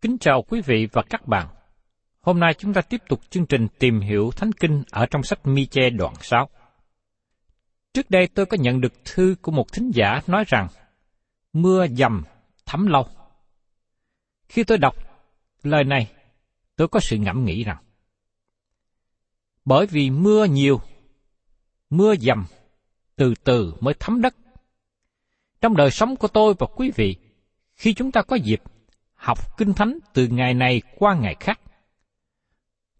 Kính chào quý vị và các bạn. Hôm nay chúng ta tiếp tục chương trình tìm hiểu Thánh Kinh ở trong sách Mi-che đoạn 6. Trước đây tôi có nhận được thư của một thính giả nói rằng mưa dầm thấm lâu. Khi tôi đọc lời này, tôi có sự ngẫm nghĩ rằng bởi vì mưa nhiều, mưa dầm từ từ mới thấm đất. Trong đời sống của tôi và quý vị, khi chúng ta có dịp học kinh thánh từ ngày này qua ngày khác,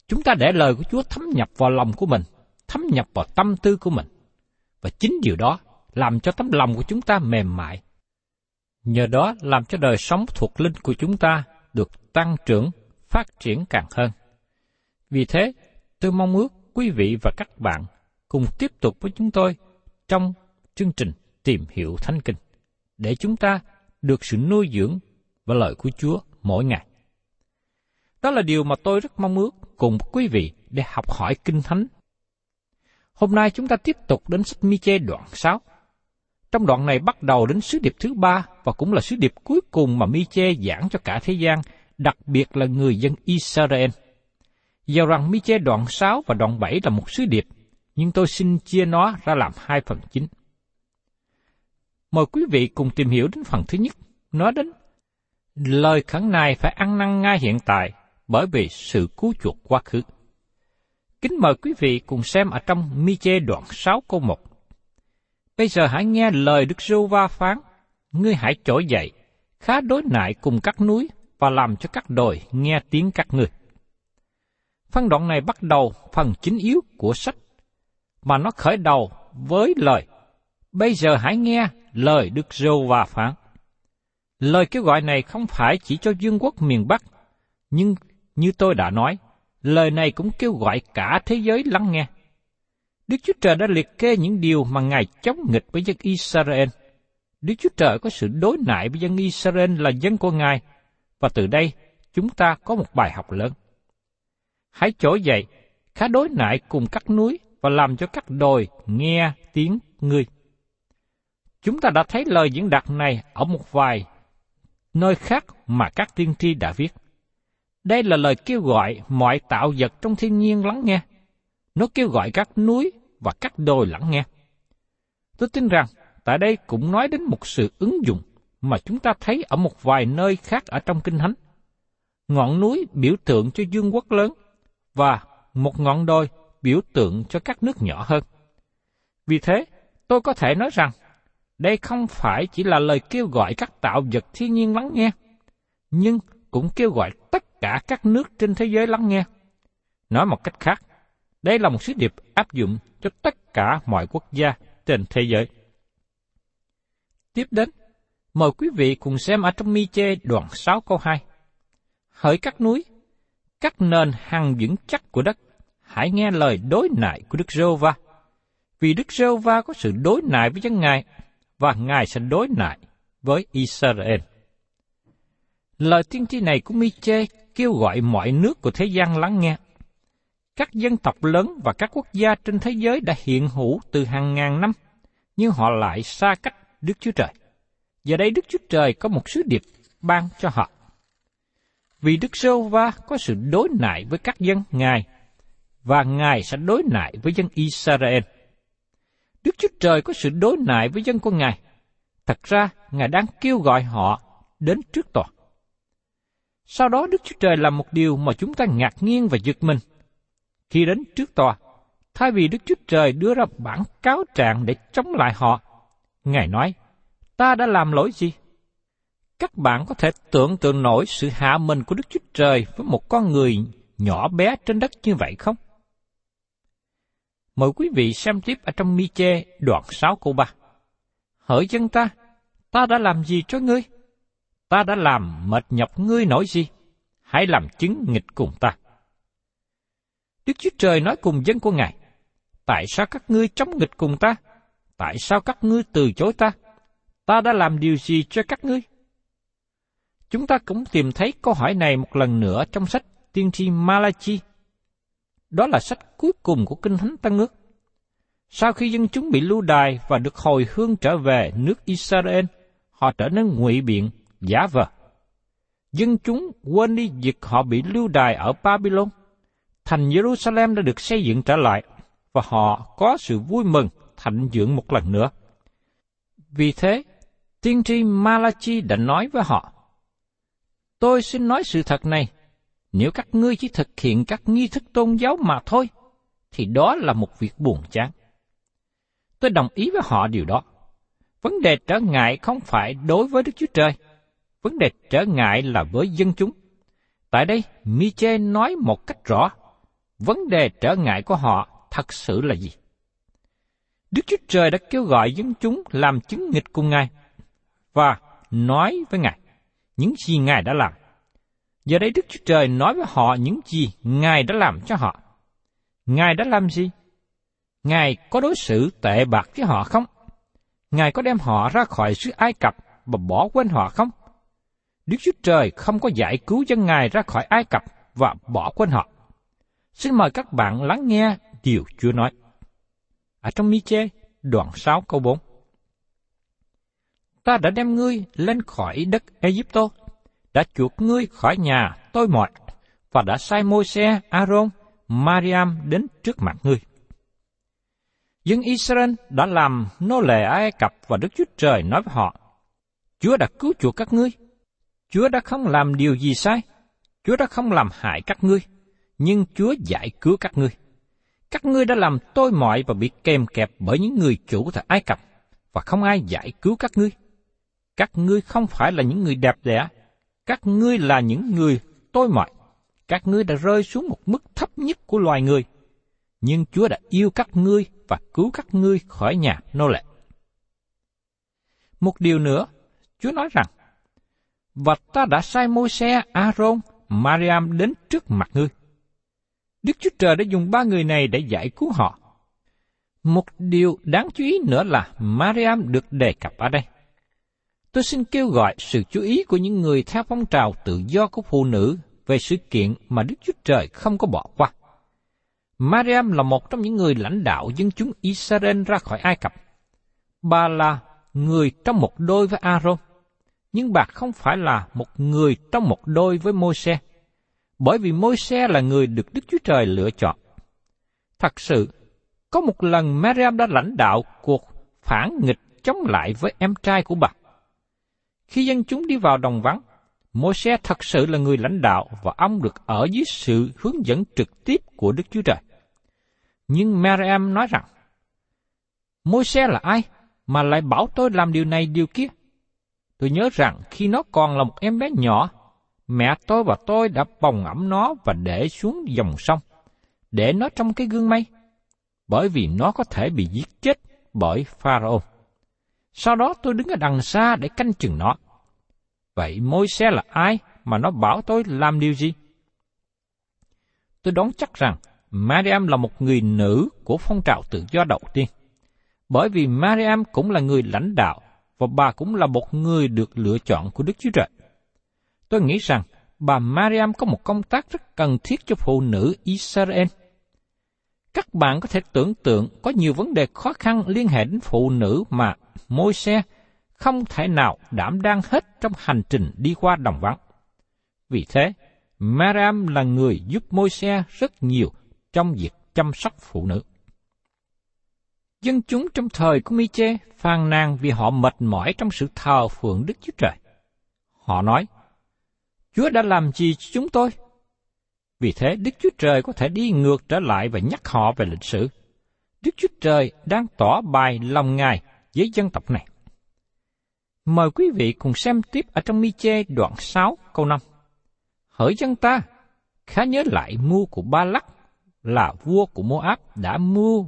chúng ta để lời của Chúa thấm nhập vào lòng của mình, thấm nhập vào tâm tư của mình. Và chính điều đó làm cho tấm lòng của chúng ta mềm mại. Nhờ đó làm cho đời sống thuộc linh của chúng ta được tăng trưởng, phát triển càng hơn. Vì thế, tôi mong ước quý vị và các bạn cùng tiếp tục với chúng tôi trong chương trình tìm hiểu Thánh Kinh, để chúng ta được sự nuôi dưỡng và lời của Chúa mỗi ngày. Đó là điều mà tôi rất mong ước cùng quý vị để học hỏi Kinh Thánh. Hôm nay chúng ta tiếp tục đến sách Mi-chê đoạn 6. Trong đoạn này bắt đầu đến sứ điệp thứ ba và cũng là sứ điệp cuối cùng mà Mi-chê giảng cho cả thế gian, đặc biệt là người dân Israel. Dầu rằng Mi-chê đoạn 6 và đoạn 7 là một sứ điệp, nhưng tôi xin chia nó ra làm hai phần chính. Mời quý vị cùng tìm hiểu đến phần thứ nhất, nói đến lời khẩn này phải ăn năn ngay hiện tại bởi vì sự cứu chuộc quá khứ. Kính mời quý vị cùng xem ở trong Mi-chê đoạn 6 câu 1. Bây giờ hãy nghe lời Đức Rô Va phán, ngươi hãy trỗi dậy, khá đối nại cùng các núi và làm cho các đồi nghe tiếng các ngươi. Phân đoạn này bắt đầu phần chính yếu của sách, mà nó khởi đầu với lời, bây giờ hãy nghe lời Đức Rô Va phán. Lời kêu gọi này không phải chỉ cho vương quốc miền Bắc, nhưng như tôi đã nói, lời này cũng kêu gọi cả thế giới lắng nghe. Đức Chúa Trời đã liệt kê những điều mà Ngài chống nghịch với dân Israel. Đức Chúa Trời có sự đối nại với dân Israel là dân của Ngài, và từ đây chúng ta có một bài học lớn. Hãy trỗi dậy, khá đối nại cùng các núi và làm cho các đồi nghe tiếng ngươi. Chúng ta đã thấy lời diễn đạt này ở một vài nơi khác mà các tiên tri đã viết. Đây là lời kêu gọi mọi tạo vật trong thiên nhiên lắng nghe. Nó kêu gọi các núi và các đồi lắng nghe. Tôi tin rằng tại đây cũng nói đến một sự ứng dụng mà chúng ta thấy ở một vài nơi khác ở trong Kinh Thánh. ngọn núi biểu tượng cho dương quốc lớn, và một ngọn đồi biểu tượng cho các nước nhỏ hơn. Vì thế, tôi có thể nói rằng, đây không phải chỉ là lời kêu gọi các tạo vật thiên nhiên lắng nghe, nhưng cũng kêu gọi tất cả các nước trên thế giới lắng nghe. Nói một cách khác, đây là một sứ điệp áp dụng cho tất cả mọi quốc gia trên thế giới. Tiếp đến, mời quý vị cùng xem ở trong mi chê đoạn 6 câu 2. Hỡi các núi, các nền hằng vững chắc của đất, hãy nghe lời đối nại của Đức Rô Va. Vì Đức Rô Va có sự đối nại với dân Ngài, và Ngài sẽ đối lại với Israel. Lời tiên tri này của Miche kêu gọi mọi nước của thế gian lắng nghe. Các dân tộc lớn và các quốc gia trên thế giới đã hiện hữu từ hàng ngàn năm, nhưng họ lại xa cách Đức Chúa Trời. Giờ đây Đức Chúa Trời có một sứ điệp ban cho họ. Vì Đức Sô Va có sự đối nại với các dân Ngài, và Ngài sẽ đối nại với dân Israel. Đức Chúa Trời có sự đối nại với dân của Ngài. Thật ra, Ngài đang kêu gọi họ đến trước tòa. Sau đó Đức Chúa Trời làm một điều mà chúng ta ngạc nhiên và giật mình. Khi đến trước tòa, thay vì Đức Chúa Trời đưa ra bản cáo trạng để chống lại họ, Ngài nói, ta đã làm lỗi gì? Các bạn có thể tưởng tượng nổi sự hạ mình của Đức Chúa Trời với một con người nhỏ bé trên đất như vậy không? Mời quý vị xem tiếp ở trong Mi-chê đoạn 6 câu 3. Hỡi dân ta, ta đã làm gì cho ngươi? Ta đã làm mệt nhọc ngươi nổi gì? Hãy làm chứng nghịch cùng ta. Đức Chúa Trời nói cùng dân của Ngài, Tại sao các ngươi chống nghịch cùng ta? Tại sao các ngươi từ chối ta? Ta đã làm điều gì cho các ngươi? Chúng ta cũng tìm thấy câu hỏi này một lần nữa trong sách tiên tri Malachi. Đó là sách cuối cùng của Kinh Thánh tăng Ước. Sau khi dân chúng bị lưu đài và được hồi hương trở về nước Israel, họ trở nên ngụy biện, giả vờ. Dân chúng quên đi việc họ bị lưu đài ở Babylon. Thành Jerusalem đã được xây dựng trở lại, và họ có sự vui mừng thạnh dưỡng một lần nữa. Vì thế, tiên tri Malachi đã nói với họ, Tôi xin nói sự thật này, nếu các ngươi chỉ thực hiện các nghi thức tôn giáo mà thôi, thì đó là một việc buồn chán. Tôi đồng ý với họ điều đó. Vấn đề trở ngại không phải đối với Đức Chúa Trời, vấn đề trở ngại là với dân chúng. Tại đây, Miche nói một cách rõ, vấn đề trở ngại của họ thật sự là gì? Đức Chúa Trời đã kêu gọi dân chúng làm chứng nghịch cùng Ngài, và nói với Ngài những gì Ngài đã làm. Giờ đây Đức Chúa Trời nói với họ những gì Ngài đã làm cho họ. Ngài đã làm gì? Ngài có đối xử tệ bạc với họ không? Ngài có đem họ ra khỏi xứ Ai Cập và bỏ quên họ không? Đức Chúa Trời không có giải cứu dân Ngài ra khỏi Ai Cập và bỏ quên họ. Xin mời các bạn lắng nghe điều Chúa nói. Ở trong Mi-chê, đoạn 6 câu 4. Ta đã đem ngươi lên khỏi đất Egypto, đã chuộc ngươi khỏi nhà tôi mọi, và đã sai môi xe Aaron, Mariam đến trước mặt ngươi. Dân Israel đã làm nô lệ Ai Cập và Đức Chúa Trời nói với họ, Chúa đã cứu chuộc các ngươi. Chúa đã không làm điều gì sai. Chúa đã không làm hại các ngươi. Nhưng Chúa giải cứu các ngươi. Các ngươi đã làm tôi mọi và bị kèm kẹp bởi những người chủ tại Ai Cập, và không ai giải cứu các ngươi. Các ngươi không phải là những người đẹp đẽ, các ngươi là những người tôi mọi. Các ngươi đã rơi xuống một mức thấp nhất của loài người, nhưng Chúa đã yêu các ngươi và cứu các ngươi khỏi nhà nô lệ. Một điều nữa, Chúa nói rằng, và ta đã sai môi xe Aaron, Mariam đến trước mặt ngươi. Đức Chúa Trời đã dùng ba người này để giải cứu họ. Một điều đáng chú ý nữa là Mariam được đề cập ở đây. Tôi xin kêu gọi sự chú ý của những người theo phong trào tự do của phụ nữ về sự kiện mà Đức Chúa Trời không có bỏ qua. Mariam là một trong những người lãnh đạo dân chúng Israel ra khỏi Ai Cập. Bà là người trong một đôi với Aaron, nhưng bà không phải là một người trong một đôi với Môi-se, bởi vì Môi-se là người được Đức Chúa Trời lựa chọn. Thật sự, có một lần Mariam đã lãnh đạo cuộc phản nghịch chống lại với em trai của bà. Khi dân chúng đi vào đồng vắng, Môi-se thật sự là người lãnh đạo và ông được ở dưới sự hướng dẫn trực tiếp của Đức Chúa Trời. Nhưng Miriam nói rằng, Môi-se là ai mà lại bảo tôi làm điều này điều kia? Tôi nhớ rằng khi nó còn là một em bé nhỏ, mẹ tôi và tôi đã bồng ẩm nó và để xuống dòng sông, để nó trong cái gương mây, bởi vì nó có thể bị giết chết bởi Pharaoh. Sau đó tôi đứng ở đằng xa để canh chừng nó. Vậy môi xe là ai mà nó bảo tôi làm điều gì? Tôi đoán chắc rằng Mariam là một người nữ của phong trào tự do đầu tiên. Bởi vì Mariam cũng là người lãnh đạo và bà cũng là một người được lựa chọn của Đức Chúa Trời. Tôi nghĩ rằng bà Mariam có một công tác rất cần thiết cho phụ nữ Israel. Các bạn có thể tưởng tượng có nhiều vấn đề khó khăn liên hệ đến phụ nữ mà môi xe không thể nào đảm đang hết trong hành trình đi qua đồng vắng. Vì thế, Maram là người giúp môi xe rất nhiều trong việc chăm sóc phụ nữ. Dân chúng trong thời của Mi-chê phàn nàn vì họ mệt mỏi trong sự thờ phượng Đức Chúa Trời. Họ nói, Chúa đã làm gì cho chúng tôi? Vì thế Đức Chúa Trời có thể đi ngược trở lại và nhắc họ về lịch sử. Đức Chúa Trời đang tỏ bài lòng Ngài với dân tộc này. Mời quý vị cùng xem tiếp ở trong Mi-chê đoạn 6 câu 5. Hỡi dân ta, khá nhớ lại mưu của Ba Lắc là vua của Moab đã mưu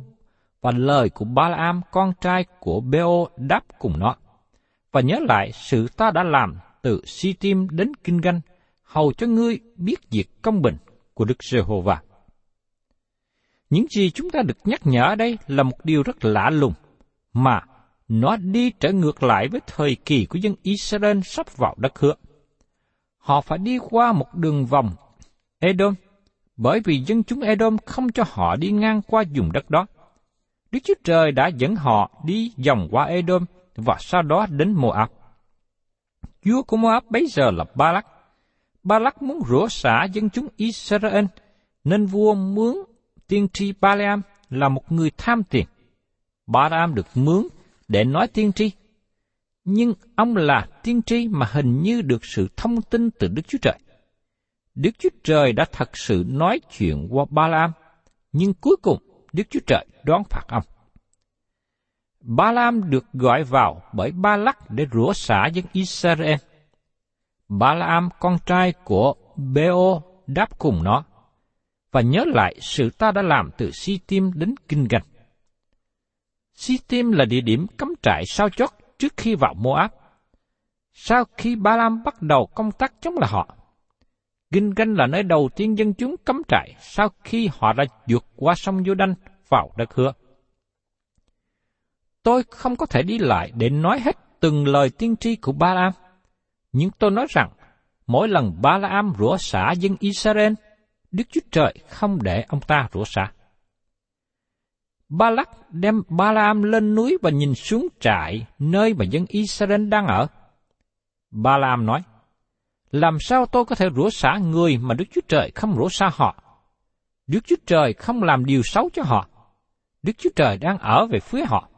và lời của Ba-la-am con trai của Beo đáp cùng nó. Và nhớ lại sự ta đã làm từ Si-tim đến Kinh Ganh, hầu cho ngươi biết việc công bình của Đức Giê-hô-va. Những gì chúng ta được nhắc nhở ở đây là một điều rất lạ lùng, mà nó đi trở ngược lại với thời kỳ của dân Israel sắp vào đất hứa. Họ phải đi qua một đường vòng Edom, bởi vì dân chúng Edom không cho họ đi ngang qua vùng đất đó. Đức Chúa Trời đã dẫn họ đi vòng qua Edom và sau đó đến Moab. Vua của Moab bấy giờ là Ba-lắc. Ba-lắc muốn rửa xả dân chúng Israel, nên vua mướn tiên tri Balaam là một người tham tiền. Balaam được mướn để nói tiên tri. Nhưng ông là tiên tri mà hình như được sự thông tin từ Đức Chúa Trời. Đức Chúa Trời đã thật sự nói chuyện qua Balaam, nhưng cuối cùng Đức Chúa Trời đoán phạt ông. Ba Lam được gọi vào bởi Ba Lắc để rửa xả dân Israel. Ba-la-am, con trai của Beo đáp cùng nó và nhớ lại sự ta đã làm từ Si-tim đến kinh-gạch. Si-tim là địa điểm cắm trại sao chót trước khi vào Moab. Sau khi Ba Lam bắt đầu công tác chống lại họ, Kinh Ganh là nơi đầu tiên dân chúng cắm trại sau khi họ đã vượt qua sông giô đanh vào đất hứa. Tôi không có thể đi lại để nói hết từng lời tiên tri của Ba Lam, nhưng tôi nói rằng mỗi lần Ba La Am rủa xả dân Israel, Đức Chúa Trời không để ông ta rủa xả. Ba Lắc đem Ba La Am lên núi và nhìn xuống trại nơi mà dân Israel đang ở. Ba La Am nói, làm sao tôi có thể rủa xả người mà Đức Chúa Trời không rủa xả họ? Đức Chúa Trời không làm điều xấu cho họ. Đức Chúa Trời đang ở về phía họ.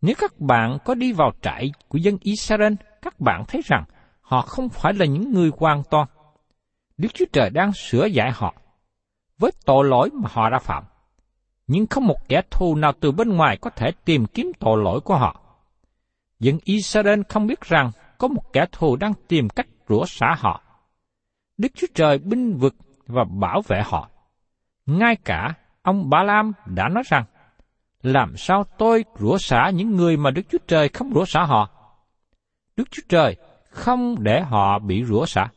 Nếu các bạn có đi vào trại của dân Israel, các bạn thấy rằng họ không phải là những người hoàn toàn. Đức Chúa Trời đang sửa giải họ với tội lỗi mà họ đã phạm. Nhưng không một kẻ thù nào từ bên ngoài có thể tìm kiếm tội lỗi của họ. Dân Israel không biết rằng có một kẻ thù đang tìm cách rủa xả họ. Đức Chúa Trời binh vực và bảo vệ họ. Ngay cả ông Ba Lam đã nói rằng, làm sao tôi rủa xả những người mà Đức Chúa Trời không rủa xả họ? Đức Chúa Trời không để họ bị rủa xả.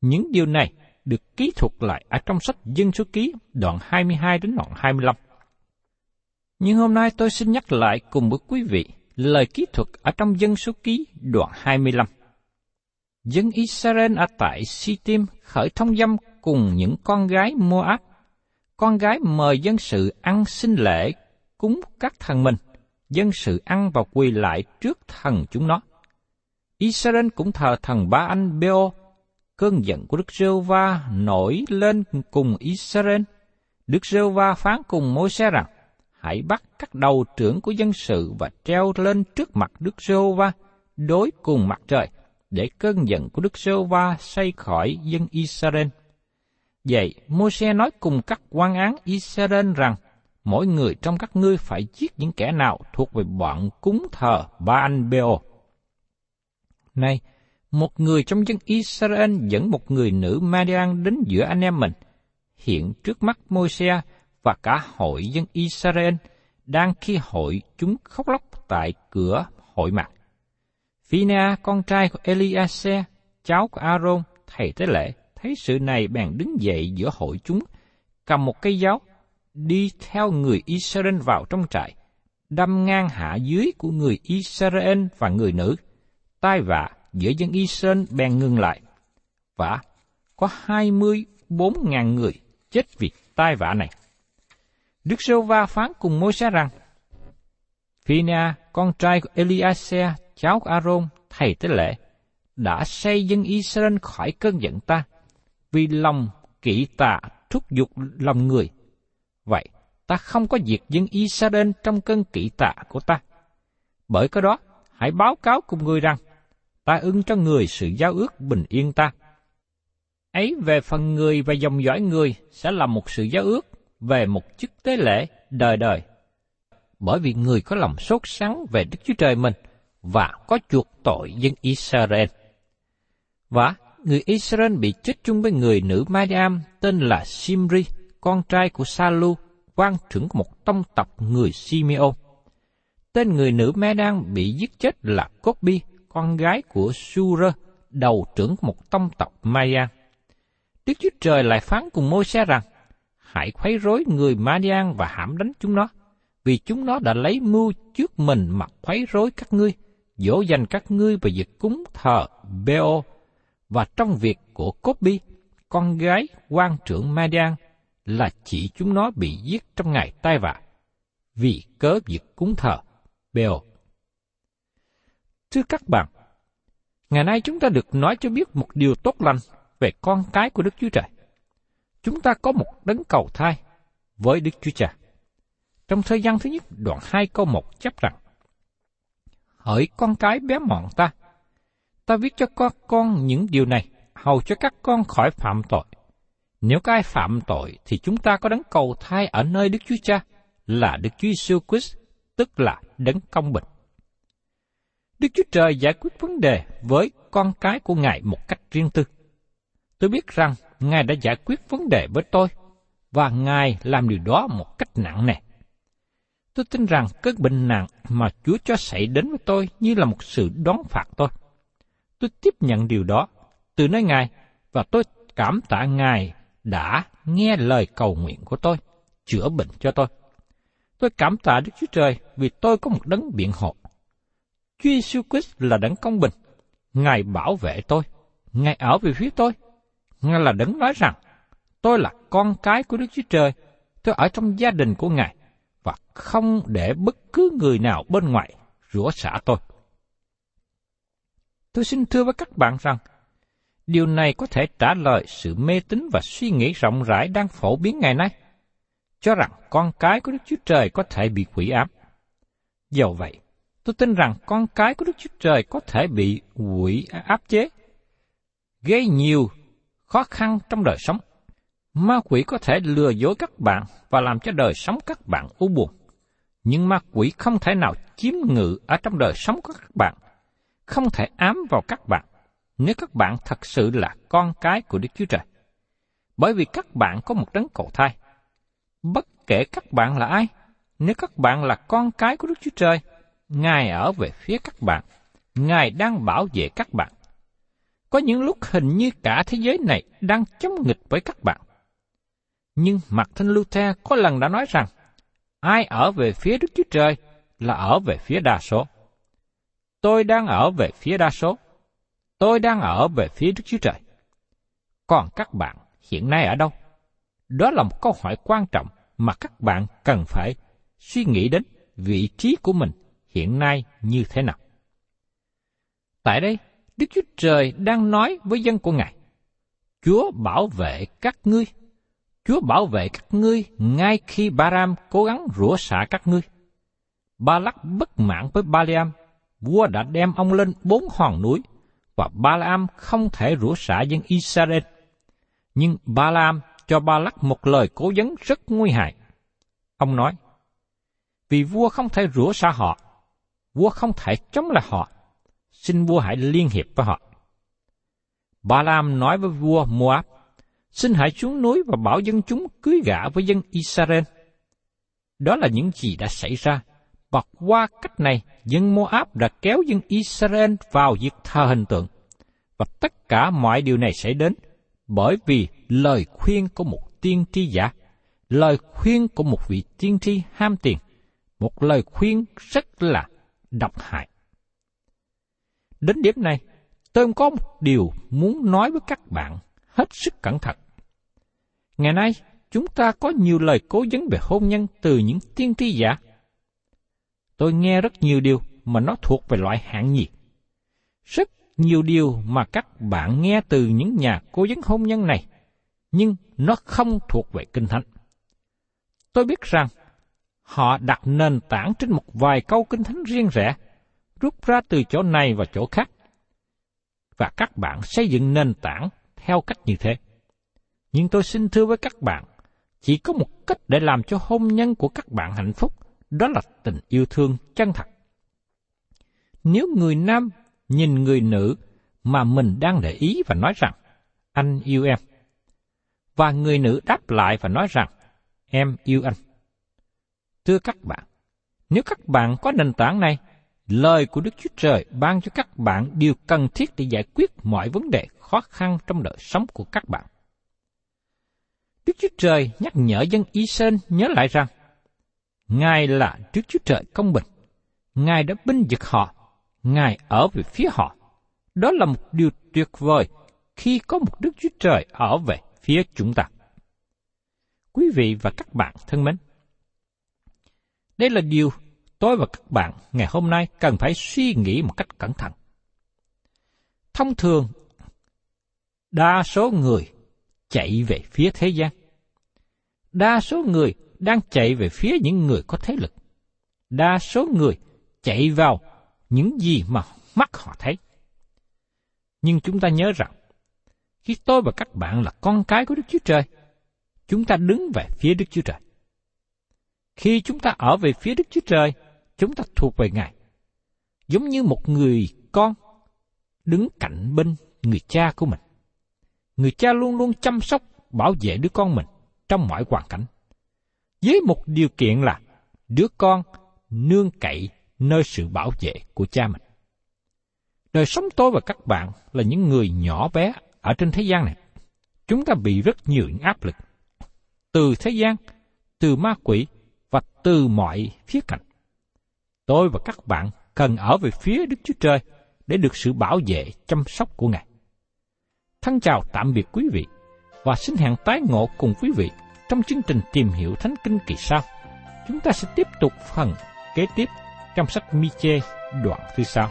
Những điều này được ký thuật lại ở trong sách Dân số ký đoạn 22 đến đoạn 25. Nhưng hôm nay tôi xin nhắc lại cùng với quý vị lời ký thuật ở trong Dân số ký đoạn 25 dân Israel ở tại Sittim khởi thông dâm cùng những con gái Moab. Con gái mời dân sự ăn sinh lễ, cúng các thần mình. Dân sự ăn và quỳ lại trước thần chúng nó. Israel cũng thờ thần ba anh Beo. Cơn giận của Đức Rêu Va nổi lên cùng Israel. Đức Rêu Va phán cùng môi xe rằng, hãy bắt các đầu trưởng của dân sự và treo lên trước mặt Đức Rêu Va đối cùng mặt trời để cơn giận của Đức Rêu Va say khỏi dân Israel. Vậy, Môi-se nói cùng các quan án Israel rằng, mỗi người trong các ngươi phải giết những kẻ nào thuộc về bọn cúng thờ ba anh Beo. Này, một người trong dân Israel dẫn một người nữ Madian đến giữa anh em mình, hiện trước mắt Môi-se và cả hội dân Israel đang khi hội chúng khóc lóc tại cửa hội mặt. Phina, con trai của Eliase, cháu của Aaron, thầy tế lễ, thấy sự này bèn đứng dậy giữa hội chúng, cầm một cây giáo, đi theo người Israel vào trong trại, đâm ngang hạ dưới của người Israel và người nữ. Tai vạ giữa dân Israel bèn ngừng lại. Và có hai mươi bốn ngàn người chết vì tai vạ này. Đức Sô Va phán cùng môi xe rằng, Phina, con trai của Eliase, cháu của Aaron, thầy tế lễ, đã xây dân Israel khỏi cơn giận ta, vì lòng kỵ tà thúc giục lòng người. Vậy, ta không có diệt dân Israel trong cơn kỵ tà của ta. Bởi cái đó, hãy báo cáo cùng người rằng, ta ưng cho người sự giao ước bình yên ta. Ấy về phần người và dòng dõi người sẽ là một sự giao ước về một chức tế lễ đời đời. Bởi vì người có lòng sốt sắng về Đức Chúa Trời mình và có chuộc tội dân Israel. Và người Israel bị chết chung với người nữ Mariam tên là Simri, con trai của Salu, quan trưởng của một tông tộc người Simeon. Tên người nữ Madian bị giết chết là Copbi, con gái của Sura, đầu trưởng một tông tộc Maya. Đức Chúa Trời lại phán cùng môi xe rằng, hãy khuấy rối người Madian và hãm đánh chúng nó, vì chúng nó đã lấy mưu trước mình mà khuấy rối các ngươi, dỗ dành các ngươi về việc cúng thờ Beo, và trong việc của Copbi, con gái quan trưởng Madian, là chỉ chúng nó bị giết trong ngày tai vạ, vì cớ việc cúng thờ Beo. Thưa các bạn, ngày nay chúng ta được nói cho biết một điều tốt lành về con cái của Đức Chúa Trời chúng ta có một đấng cầu thai với Đức Chúa Cha. Trong thời gian thứ nhất, đoạn 2 câu 1 chấp rằng, Hỡi con cái bé mọn ta, ta viết cho các con những điều này, hầu cho các con khỏi phạm tội. Nếu có ai phạm tội, thì chúng ta có đấng cầu thai ở nơi Đức Chúa Cha, là Đức Chúa Jesus Christ, tức là đấng công bình. Đức Chúa Trời giải quyết vấn đề với con cái của Ngài một cách riêng tư. Tôi biết rằng Ngài đã giải quyết vấn đề với tôi, và Ngài làm điều đó một cách nặng nề. Tôi tin rằng cơn bệnh nặng mà Chúa cho xảy đến với tôi như là một sự đón phạt tôi. Tôi tiếp nhận điều đó từ nơi Ngài và tôi cảm tạ Ngài đã nghe lời cầu nguyện của tôi, chữa bệnh cho tôi. Tôi cảm tạ Đức Chúa Trời vì tôi có một đấng biện hộ. Chúa Jesus Christ là đấng công bình. Ngài bảo vệ tôi. Ngài ở về phía tôi Ngài là đấng nói rằng, tôi là con cái của Đức Chúa Trời, tôi ở trong gia đình của Ngài, và không để bất cứ người nào bên ngoài rủa xả tôi. Tôi xin thưa với các bạn rằng, điều này có thể trả lời sự mê tín và suy nghĩ rộng rãi đang phổ biến ngày nay, cho rằng con cái của Đức Chúa Trời có thể bị quỷ ám. Dầu vậy, tôi tin rằng con cái của Đức Chúa Trời có thể bị quỷ áp chế, gây nhiều khó khăn trong đời sống. Ma quỷ có thể lừa dối các bạn và làm cho đời sống các bạn u buồn. Nhưng ma quỷ không thể nào chiếm ngự ở trong đời sống của các bạn, không thể ám vào các bạn nếu các bạn thật sự là con cái của Đức Chúa Trời. Bởi vì các bạn có một đấng cầu thai. Bất kể các bạn là ai, nếu các bạn là con cái của Đức Chúa Trời, Ngài ở về phía các bạn, Ngài đang bảo vệ các bạn. Có những lúc hình như cả thế giới này đang chống nghịch với các bạn. Nhưng Martin Luther có lần đã nói rằng, ai ở về phía Đức Chúa Trời là ở về phía đa số. Tôi đang ở về phía đa số. Tôi đang ở về phía Đức Chúa Trời. Còn các bạn hiện nay ở đâu? Đó là một câu hỏi quan trọng mà các bạn cần phải suy nghĩ đến vị trí của mình hiện nay như thế nào. Tại đây, Đức Chúa Trời đang nói với dân của Ngài. Chúa bảo vệ các ngươi. Chúa bảo vệ các ngươi ngay khi Baram cố gắng rủa xả các ngươi. Ba lắc bất mãn với Baliam, vua đã đem ông lên bốn hòn núi và Ba-lam không thể rủa xả dân Israel. Nhưng Ba-lam cho Ba Lắc một lời cố vấn rất nguy hại. Ông nói, vì vua không thể rủa xả họ, vua không thể chống lại họ, xin vua hãy liên hiệp với họ. Ba Lam nói với vua Moab, xin hãy xuống núi và bảo dân chúng cưới gả với dân Israel. Đó là những gì đã xảy ra, và qua cách này, dân Moab đã kéo dân Israel vào việc thờ hình tượng. Và tất cả mọi điều này xảy đến bởi vì lời khuyên của một tiên tri giả, lời khuyên của một vị tiên tri ham tiền, một lời khuyên rất là độc hại. Đến điểm này, tôi có một điều muốn nói với các bạn hết sức cẩn thận. Ngày nay, chúng ta có nhiều lời cố vấn về hôn nhân từ những tiên tri giả. Tôi nghe rất nhiều điều mà nó thuộc về loại hạng nhiệt. Rất nhiều điều mà các bạn nghe từ những nhà cố vấn hôn nhân này, nhưng nó không thuộc về kinh thánh. Tôi biết rằng họ đặt nền tảng trên một vài câu kinh thánh riêng rẽ, rút ra từ chỗ này và chỗ khác. Và các bạn xây dựng nền tảng theo cách như thế. Nhưng tôi xin thưa với các bạn, chỉ có một cách để làm cho hôn nhân của các bạn hạnh phúc, đó là tình yêu thương chân thật. Nếu người nam nhìn người nữ mà mình đang để ý và nói rằng, anh yêu em, và người nữ đáp lại và nói rằng, em yêu anh. Thưa các bạn, nếu các bạn có nền tảng này, lời của Đức Chúa Trời ban cho các bạn điều cần thiết để giải quyết mọi vấn đề khó khăn trong đời sống của các bạn. Đức Chúa Trời nhắc nhở dân Y Sơn nhớ lại rằng, Ngài là Đức Chúa Trời công bình, Ngài đã binh vực họ, Ngài ở về phía họ. Đó là một điều tuyệt vời khi có một Đức Chúa Trời ở về phía chúng ta. Quý vị và các bạn thân mến, đây là điều tôi và các bạn ngày hôm nay cần phải suy nghĩ một cách cẩn thận. Thông thường, đa số người chạy về phía thế gian. Đa số người đang chạy về phía những người có thế lực. Đa số người chạy vào những gì mà mắt họ thấy. Nhưng chúng ta nhớ rằng, khi tôi và các bạn là con cái của Đức Chúa Trời, chúng ta đứng về phía Đức Chúa Trời. Khi chúng ta ở về phía Đức Chúa Trời, chúng ta thuộc về Ngài. Giống như một người con đứng cạnh bên người cha của mình. Người cha luôn luôn chăm sóc, bảo vệ đứa con mình trong mọi hoàn cảnh. Với một điều kiện là đứa con nương cậy nơi sự bảo vệ của cha mình. Đời sống tôi và các bạn là những người nhỏ bé ở trên thế gian này. Chúng ta bị rất nhiều những áp lực. Từ thế gian, từ ma quỷ, và từ mọi khía cạnh. Tôi và các bạn cần ở về phía Đức Chúa Trời để được sự bảo vệ, chăm sóc của Ngài. Thân chào tạm biệt quý vị và xin hẹn tái ngộ cùng quý vị trong chương trình tìm hiểu Thánh Kinh kỳ sau. Chúng ta sẽ tiếp tục phần kế tiếp trong sách Mi-chê đoạn thứ sau.